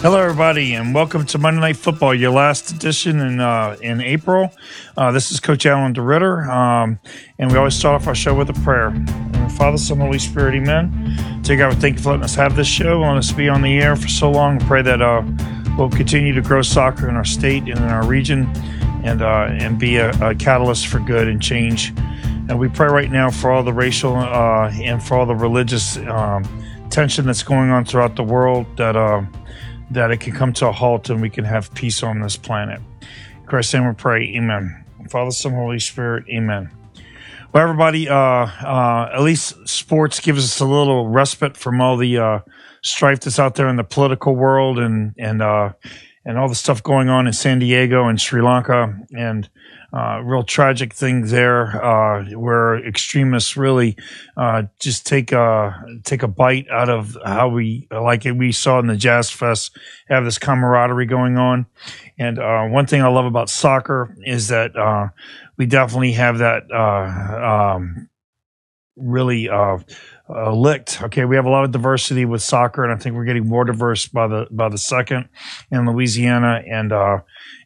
Hello, everybody, and welcome to Monday Night Football, your last edition in uh, in April. Uh, this is Coach Alan DeRitter, um, and we always start off our show with a prayer. Father, Son, Holy Spirit, Amen. Dear God, we thank you for letting us have this show, letting us be on the air for so long. We pray that uh, we'll continue to grow soccer in our state and in our region, and uh, and be a, a, catalyst for good and change. And we pray right now for all the racial uh, and for all the religious um, tension that's going on throughout the world that uh, that it can come to a halt and we can have peace on this planet. In Christ's name we pray. Amen. Father, Son, Holy Spirit. Amen. Well, everybody, uh, uh, at least sports gives us a little respite from all the uh, strife that's out there in the political world and and uh, and all the stuff going on in San Diego and Sri Lanka and uh, real tragic thing there, uh, where extremists really uh, just take a take a bite out of how we like. We saw in the Jazz Fest have this camaraderie going on, and uh, one thing I love about soccer is that uh, we definitely have that uh, um, really. Uh, licked. Okay, we have a lot of diversity with soccer, and I think we're getting more diverse by the by the second in Louisiana, and uh,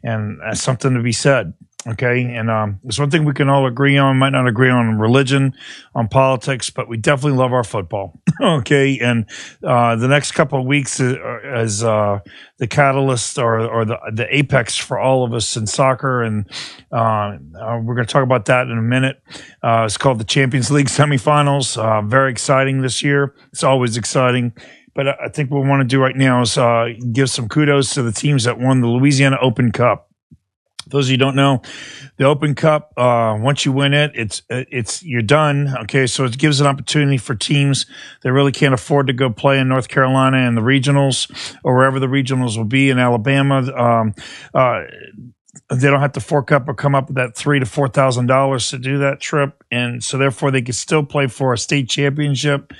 and that's something to be said. Okay. And um, it's one thing we can all agree on. Might not agree on religion, on politics, but we definitely love our football. okay. And uh, the next couple of weeks is uh, the catalyst or, or the, the apex for all of us in soccer. And uh, uh we're going to talk about that in a minute. Uh, it's called the Champions League semifinals. Uh, very exciting this year. It's always exciting. But I think what we want to do right now is give some kudos to the teams that won the Louisiana Open Cup those of you don't know, the Open Cup, uh, once you win it, it's it's you're done. Okay, so it gives an opportunity for teams that really can't afford to go play in North Carolina and the regionals or wherever the regionals will be in Alabama. Um, uh, they don't have to fork up or come up with that three to four thousand dollars to do that trip, and so therefore they can still play for a state championship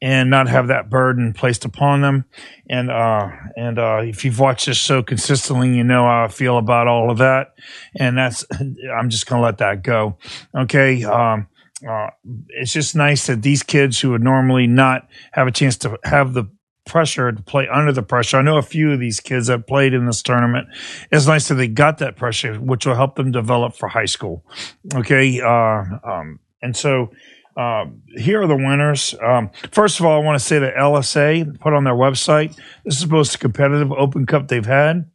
and not have that burden placed upon them. And uh, and uh, if you've watched this show consistently, you know how I feel about all of that. And that's I'm just gonna let that go. Okay. Um, uh, it's just nice that these kids who would normally not have a chance to have the pressure to play under the pressure. I know a few of these kids that played in this tournament. It's nice that they got that pressure, which will help them develop for high school. Okay. Uh, um, and so um, here are the winners. Um, first of all, I want to say that LSA put on their website. This is the most competitive Open Cup they've had.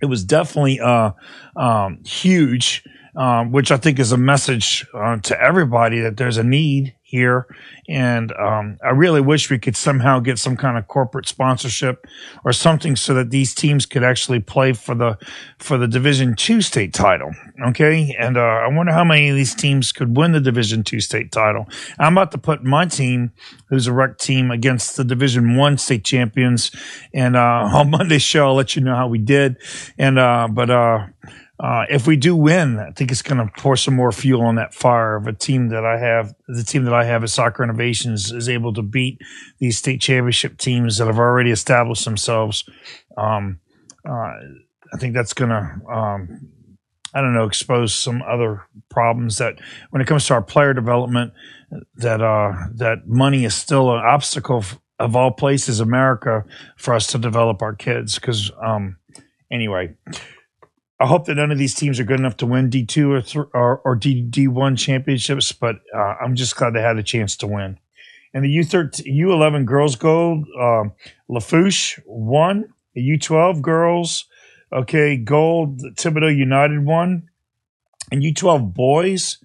It was definitely uh, um, huge, um, which I think is a message uh, to everybody that there's a need here. And um, I really wish we could somehow get some kind of corporate sponsorship or something so that these teams could actually play for the for the Division Two state title. Okay, and uh, I wonder how many of these teams could win the Division Two state title. I'm about to put my team, who's a rec team, against the Division One state champions, and uh, on Monday's show I'll let you know how we did. And uh, but uh, if we do win, I think it's going to pour some more fuel on that fire of a team that I have. The team that I have at Soccer Innovations is able to beat these state championship teams that have already established themselves. Um, uh, I think that's going to, um, I don't know, expose some other problems that when it comes to our player development, that uh, that money is still an obstacle of all places, America, for us to develop our kids. Because um, anyway. I hope that none of these teams are good enough to win D two or th- or, or D D one championships, but uh, I'm just glad they had a chance to win. And the U thirteen U eleven girls gold, uh, Lafourche won. The U twelve girls, okay, gold. Thibodaux United won, and U twelve boys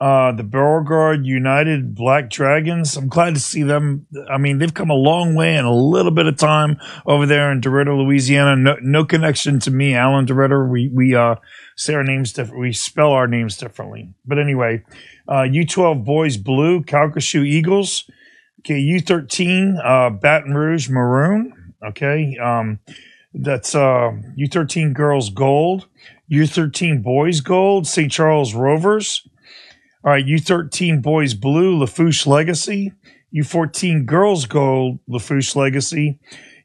uh, the Beauregard United Black Dragons. I'm glad to see them. I mean, they've come a long way in a little bit of time over there in DeRidder, Louisiana. No, no connection to me, Alan DeRitter. We we uh, say our names different. We spell our names differently. But anyway, uh, U12 Boys Blue, Calcasieu Eagles. Okay, U13 uh, Baton Rouge Maroon. Okay, um, that's uh, U13 Girls Gold. U13 boys gold, St. Charles Rovers. All right, U13 boys blue, Lafourche Legacy. U14 girls gold, Lafourche Legacy.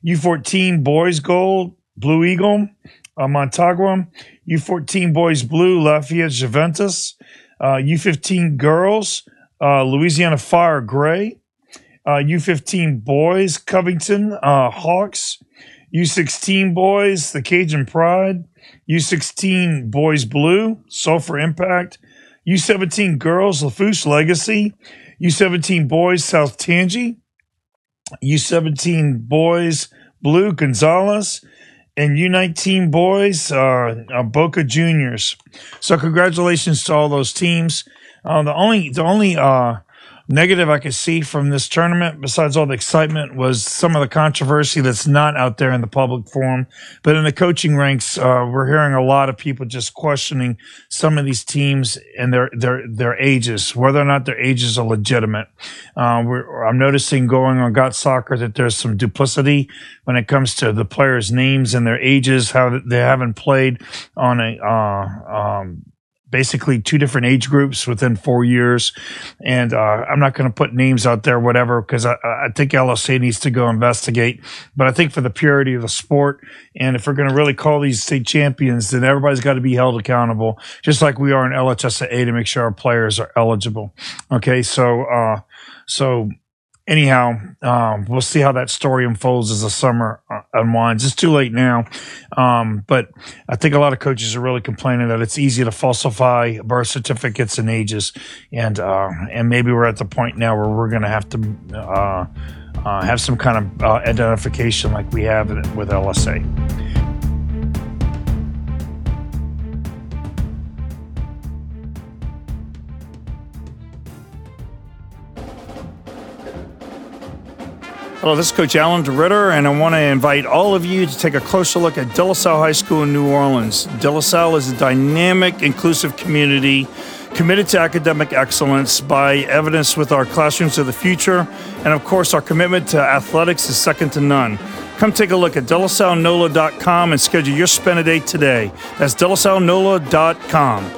U14 boys gold, Blue Eagle, uh, Montagua. U14 boys blue, Lafayette Juventus. Uh, U15 girls, uh, Louisiana Fire Gray. Uh, U15 boys, Covington uh, Hawks. U16 boys, the Cajun Pride. U16 boys blue, Sulphur Impact. U17 girls, Lafourche Legacy. U17 boys, South Tangi. U17 boys, Blue Gonzales. And U19 boys, uh, uh, Boca Juniors. So congratulations to all those teams. Uh, the only, the only, uh, negative I could see from this tournament, besides all the excitement, was some of the controversy that's not out there in the public forum. But in the coaching ranks, uh, we're hearing a lot of people just questioning some of these teams and their their their ages, whether or not their ages are legitimate. Uh, I'm noticing going on Got Soccer that there's some duplicity when it comes to the players' names and their ages, how they haven't played on a uh, um, basically two different age groups within four years. And uh, I'm not going to put names out there, whatever, because I, I, think LSA needs to go investigate. But I think for the purity of the sport, and if we're going to really call these state champions, then everybody's got to be held accountable, just like we are in LHSA to make sure our players are eligible. Okay, so uh, so anyhow, um, we'll see how that story unfolds as the summer uh, unwinds. It's too late now, um, but I think a lot of coaches are really complaining that it's easy to falsify birth certificates and ages, and uh, and maybe we're at the point now where we're going to have to uh, uh, have some kind of uh, identification like we have with LSA. Hello, this is Coach Alan DeRitter, and I want to invite all of you to take a closer look at De La Salle High School in New Orleans. De La Salle is a dynamic, inclusive community committed to academic excellence by evidence with our classrooms of the future, and of course, our commitment to athletics is second to none. Come take a look at delasallenola.com and schedule your spend a day today. That's delasallenola.com.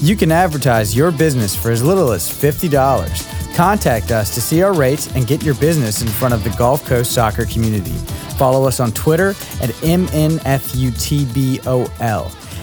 You can advertise your business for as little as $50. Contact us to see our rates and get your business in front of the Gulf Coast soccer community. Follow us on Twitter at MNFUTBOL,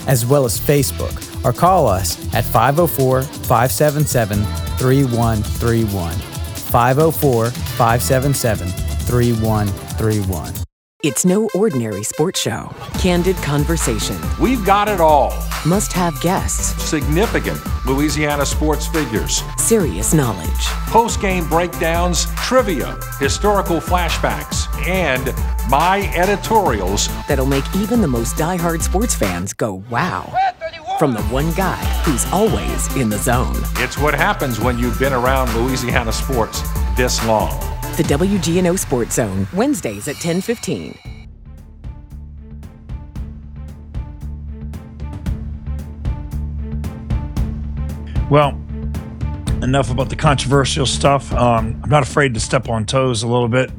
as well as Facebook, or call us at 504 577 3131. 504 577 3131. It's no ordinary sports show. Candid conversation. We've got it all. Must have guests. Significant Louisiana sports figures. Serious knowledge. Post game breakdowns, trivia, historical flashbacks, and my editorials that'll make even the most die-hard sports fans go, wow. From the one guy who's always in the zone. It's what happens when you've been around Louisiana sports this long. The WGNO Sports Zone, Wednesdays at 1015. Well, enough about the controversial stuff. Um, I'm not afraid to step on toes a little bit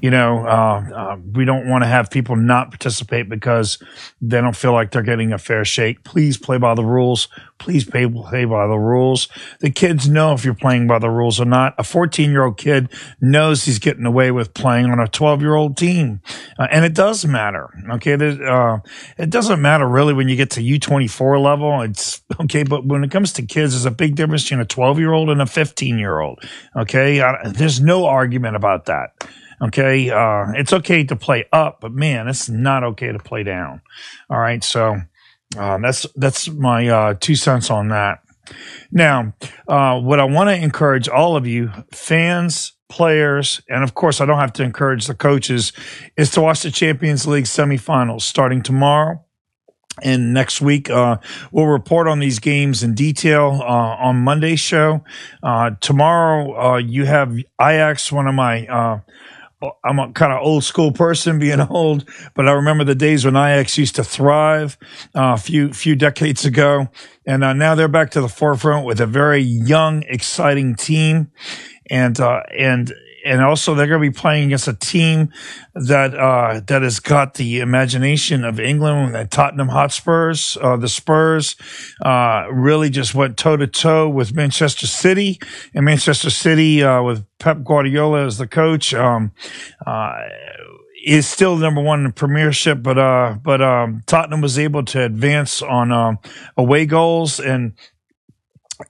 you know, uh, uh, we don't want to have people not participate because they don't feel like they're getting a fair shake. Please play by the rules. Please play, play by the rules. The kids know if you're playing by the rules or not. A 14 year old kid knows he's getting away with playing on a 12 year old team. Uh, and it does matter. Okay. Uh, it doesn't matter really when you get to U24 level. It's okay. But when it comes to kids, there's a big difference between a 12 year old and a 15 year old. Okay. there's no argument about that. Okay. Uh, it's okay to play up, but man, it's not okay to play down. All right. So, uh, that's, that's my, uh, two cents on that. Now, uh, what I want to encourage all of you fans, players, and of course, I don't have to encourage the coaches, is to watch the Champions League semifinals starting tomorrow. And next week, uh, we'll report on these games in detail uh, on Monday's show. Uh, tomorrow, uh, you have Ajax, one of my uh, I'm a kind of old school person, being old, but I remember the days when Ajax used to thrive uh, a few few decades ago, and uh, now they're back to the forefront with a very young, exciting team, and uh, and and also they're going to be playing against a team that uh, that has got the imagination of England. The Tottenham Hotspurs, uh, the Spurs, uh, really just went toe to toe with Manchester City, and Manchester City uh, with Pep Guardiola as the coach. Um, uh, is still number one in the Premiership, but uh, but um, Tottenham was able to advance on um, away goals and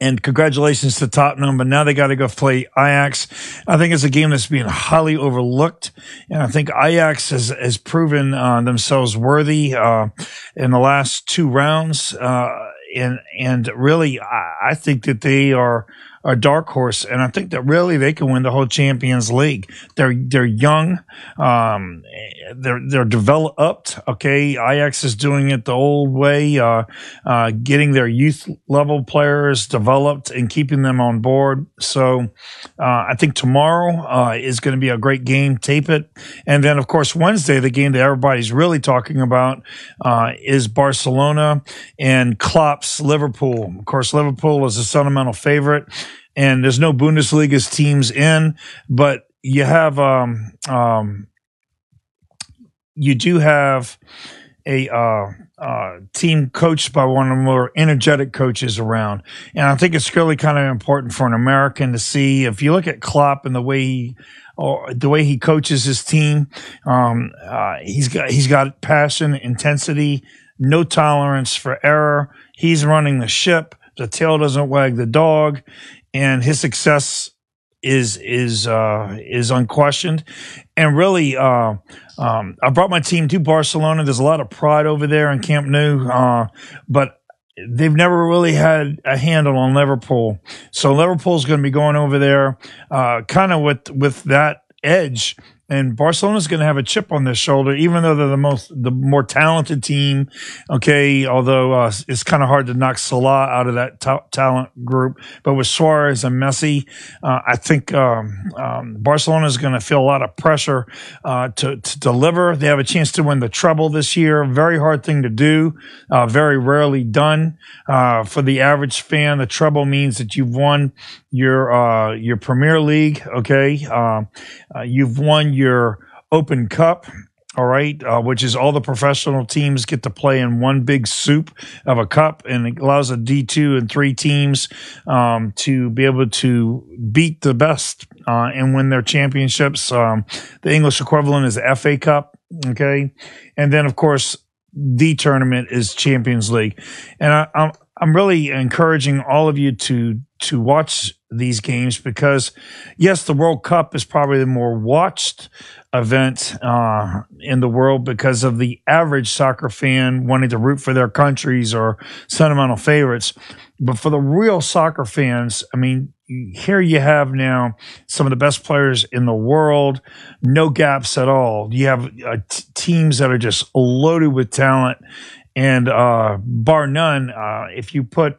and congratulations to Tottenham, but now they got to go play Ajax. I think it's a game that's being highly overlooked, and I think Ajax has has proven uh, themselves worthy uh, in the last two rounds, uh, and and really, I, I think that they are a dark horse, and I think that really they can win the whole Champions League. They're they're young, um, they're they're developed. Okay, Ajax is doing it the old way, uh, uh, getting their youth level players developed and keeping them on board. So uh, I think tomorrow uh, is going to be a great game. Tape it, and then of course Wednesday, the game that everybody's really talking about uh, is Barcelona and Klopp's Liverpool. Of course, Liverpool is a sentimental favorite and there's no Bundesliga's teams in, but you have um um you do have a uh, uh, team coached by one of the more energetic coaches around, and I think it's really kind of important for an American to see. If you look at Klopp and the way he or the way he coaches his team, um, uh, he's got he's got passion, intensity, no tolerance for error. He's running the ship. The tail doesn't wag the dog and his success is is uh, is unquestioned. And really, uh, um, I brought my team to Barcelona. There's a lot of pride over there in Camp Nou, uh, but they've never really had a handle on Liverpool. So Liverpool's going to be going over there, uh, kind of with with that edge and Barcelona's going to have a chip on their shoulder, even though they're the most, the more talented team. Okay, although uh, it's kind of hard to knock Salah out of that t- talent group, but with Suarez and Messi, uh, I think um, um, Barcelona is going to feel a lot of pressure uh, to, to, deliver. They have a chance to win the treble this year. Very hard thing to do. Uh, very rarely done uh, for the average fan. The treble means that you've won your uh, your Premier League. Okay, you've won your Open Cup. All right, uh, which is all the professional teams get to play in one big soup of a cup, and it allows a D two and three teams um, to be able to beat the best uh, and win their championships. Um, the English equivalent is the FA Cup. Okay, and then of course the tournament is Champions League, and I, I'm I'm really encouraging all of you to to watch these games because, yes, the World Cup is probably the more watched event uh, in the world because of the average soccer fan wanting to root for their countries or sentimental favorites. But for the real soccer fans, I mean, here you have now some of the best players in the world, no gaps at all. You have uh, t- teams that are just loaded with talent, and uh, bar none, uh, if you put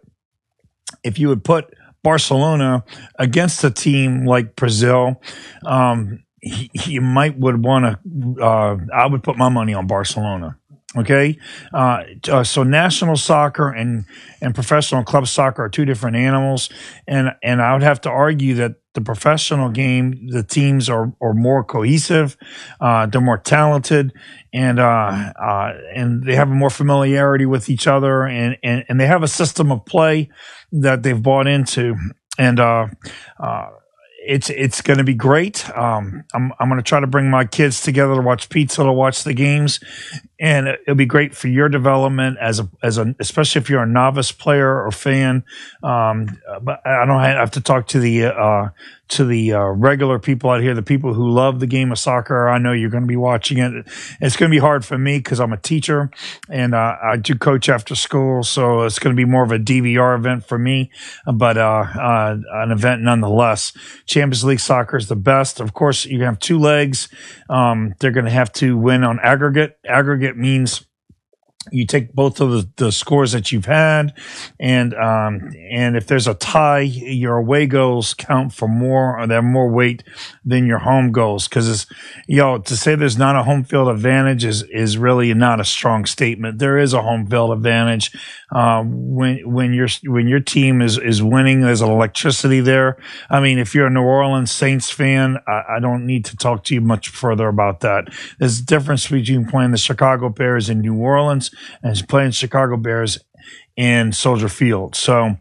if you would put Barcelona against a team like Brazil, um, he, he, might would want to. Uh, I would put my money on Barcelona. Okay, uh, uh, so national soccer and and professional club soccer are two different animals, and and I would have to argue that the professional game, the teams are are more cohesive, uh, they're more talented, and uh, uh, and they have more familiarity with each other, and, and and they have a system of play that they've bought into, and uh, it's it's going to be great. Um, I'm I'm going to try to bring my kids together to watch pizza to watch the games, and it'll be great for your development as a as a especially if you're a novice player or fan. Um, but I don't have to talk to the uh, to the uh, regular people out here, the people who love the game of soccer. I know you're going to be watching it. It's going to be hard for me because I'm a teacher and uh, I do coach after school, so it's going to be more of a DVR event for me, but uh, uh, an event nonetheless. Champions League soccer is the best. Of course, you have two legs. Um, they're going to have to win on aggregate. Aggregate means you take both of the, the scores that you've had and um, and if there's a tie your away goals count for more or they have more weight than your home goals. Because you know to say there's not a home field advantage is is really not a strong statement. There is a home field advantage um, when when your when your team is is winning there's an electricity there. I mean if you're a new orleans saints fan I, I don't need to talk to you much further about that. There's a difference between playing the chicago bears in new orleans and he's playing Chicago Bears in Soldier Field. So,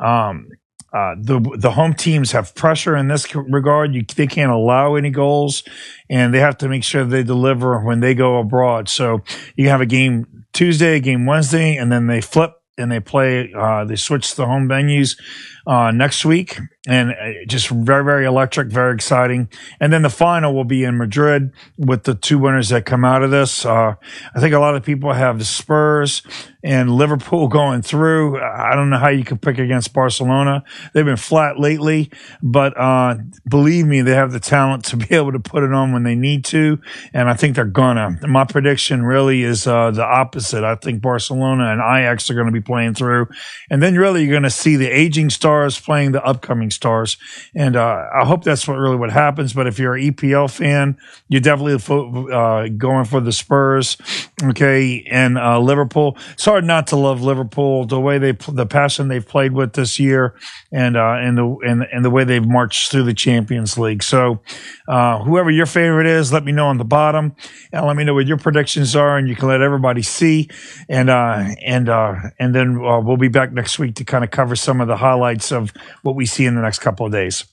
um, uh, the the home teams have pressure in this regard. You, they can't allow any goals, and they have to make sure they deliver when they go abroad. So you have a game Tuesday, a game Wednesday, and then they flip and they play. Uh, they switch the home venues uh, next week, and uh, just very, very electric, very exciting. And then the final will be in Madrid with the two winners that come out of this. Uh, I think a lot of people have the Spurs and Liverpool going through. I don't know how you can pick against Barcelona. They've been flat lately, but uh, believe me, they have the talent to be able to put it on when they need to, and I think they're gonna. My prediction really is uh, the opposite. I think Barcelona and Ajax are going to be playing through, and then really you're going to see the aging stars playing the upcoming stars, and uh, I hope that's what really what happens. But if you're an EPL fan, you're definitely uh, going for the Spurs, okay, and uh, Liverpool. It's hard not to love Liverpool, the way they, the passion they've played with this year, and uh, and the and, and the way they've marched through the Champions League. So, uh, whoever your favorite is, let me know on the bottom, and let me know what your predictions are, and you can let everybody see, and uh, and and then we'll be back next week to kind of cover some of the highlights of what we see in the next couple of days.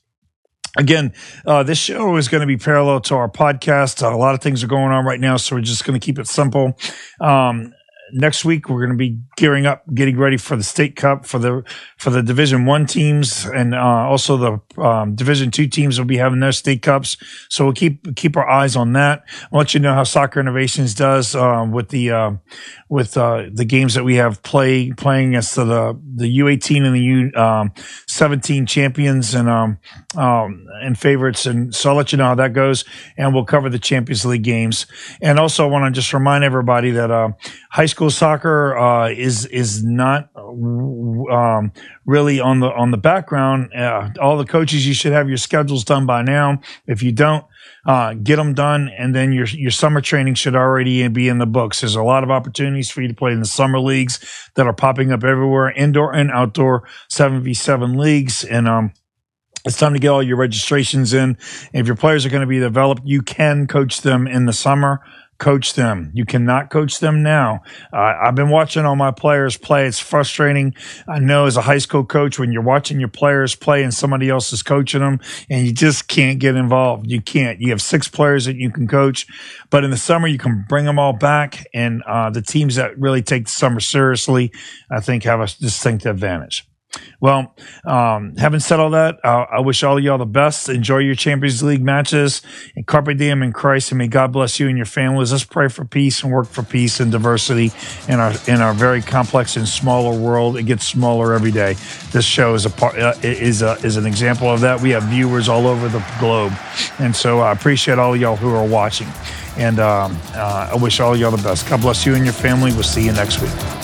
Again, uh, this show is going to be parallel to our podcast. Uh, a lot of things are going on right now, so we're just going to keep it simple. Um, next week we're going to be gearing up, getting ready for the state cup for the for the Division One teams, and uh, also the um, Division Two teams will be having their state cups. So we'll keep keep our eyes on that. I'll let you know how Soccer Innovations does uh, with the uh, with uh, the games that we have play playing against the the U18 and the U17 um, champions and um, um, and favorites. And so I'll let you know how that goes, and we'll cover the Champions League games. And also, I want to just remind everybody that uh, high school soccer uh, is is not um, really on the on the background. Uh, all the coaches, you should have your schedules done by now. If you don't, uh, get them done, and then your your summer training should already be in the books. There's a lot of opportunities for you to play in the summer leagues that are popping up everywhere, indoor and outdoor seven v seven leagues, and um, it's time to get all your registrations in. If your players are going to be developed, you can coach them in the summer coach them. You cannot coach them now. Uh, I've been watching all my players play. It's frustrating. I know as a high school coach, when you're watching your players play and somebody else is coaching them and you just can't get involved. You can't. You have six players that you can coach, but in the summer, you can bring them all back. And uh, the teams that really take the summer seriously, I think, have a distinct advantage. Well, um, having said all that, uh, I wish all of y'all the best. Enjoy your Champions League matches and carpe diem in Christ, and may God bless you and your families. Let's pray for peace and work for peace and diversity in our in our very complex and smaller world. It gets smaller every day. This show is a part uh, is a, is an example of that. We have viewers all over the globe, and so I appreciate all of y'all who are watching. And um, uh, I wish all of y'all the best. God bless you and your family. We'll see you next week.